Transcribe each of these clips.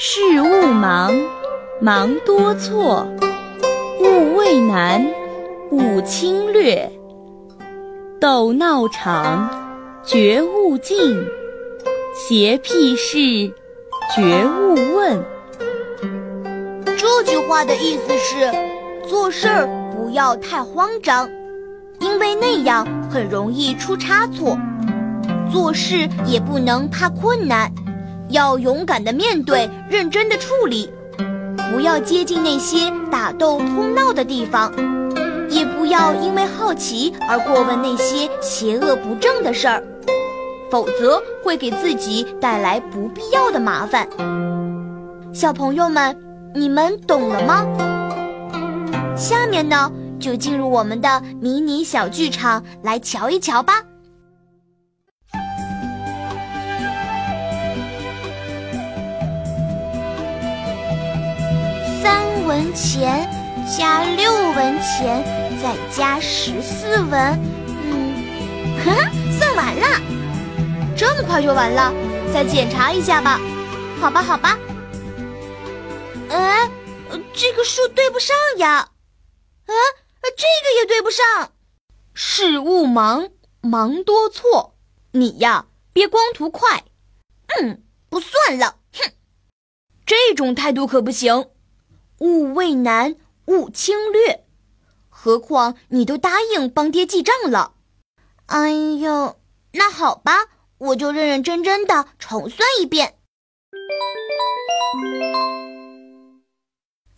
事勿忙，忙多错；勿畏难，勿轻略。斗闹场，绝勿近；邪僻事，绝勿问。这句话的意思是，做事儿不要太慌张，因为那样很容易出差错。做事也不能怕困难，要勇敢的面对，认真的处理。不要接近那些打斗哄闹的地方，也不要因为好奇而过问那些邪恶不正的事儿，否则会给自己带来不必要的麻烦。小朋友们，你们懂了吗？下面呢，就进入我们的迷你小剧场来瞧一瞧吧。文钱加六文钱，再加十四文，嗯，哈哈，算完了。这么快就完了？再检查一下吧。好吧，好吧。哎，这个数对不上呀。啊，这个也对不上。事务忙，忙多错。你呀，别光图快。嗯，不算了。哼，这种态度可不行。勿畏难，勿轻略。何况你都答应帮爹记账了。哎呦，那好吧，我就认认真真的重算一遍。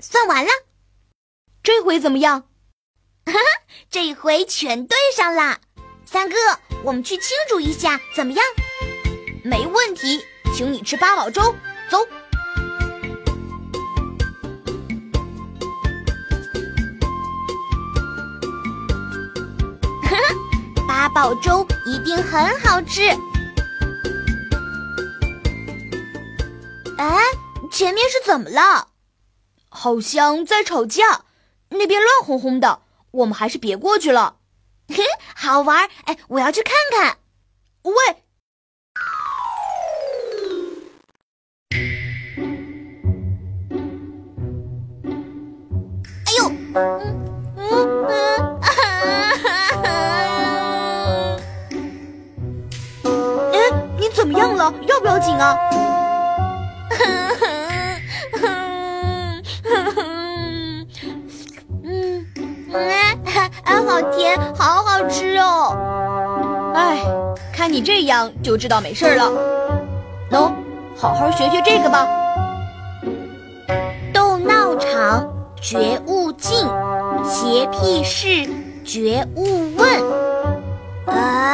算完了，这回怎么样？哈哈，这回全对上啦！三哥，我们去庆祝一下，怎么样？没问题，请你吃八宝粥，走。煲粥一定很好吃。哎，前面是怎么了？好像在吵架，那边乱哄哄的，我们还是别过去了。嘿 好玩，哎，我要去看看。喂！要不要紧啊？嗯，哎，好甜，好好吃哦。哎，看你这样就知道没事了。喏，好好学学这个吧。斗闹场，绝勿近；邪僻事，绝勿问。啊。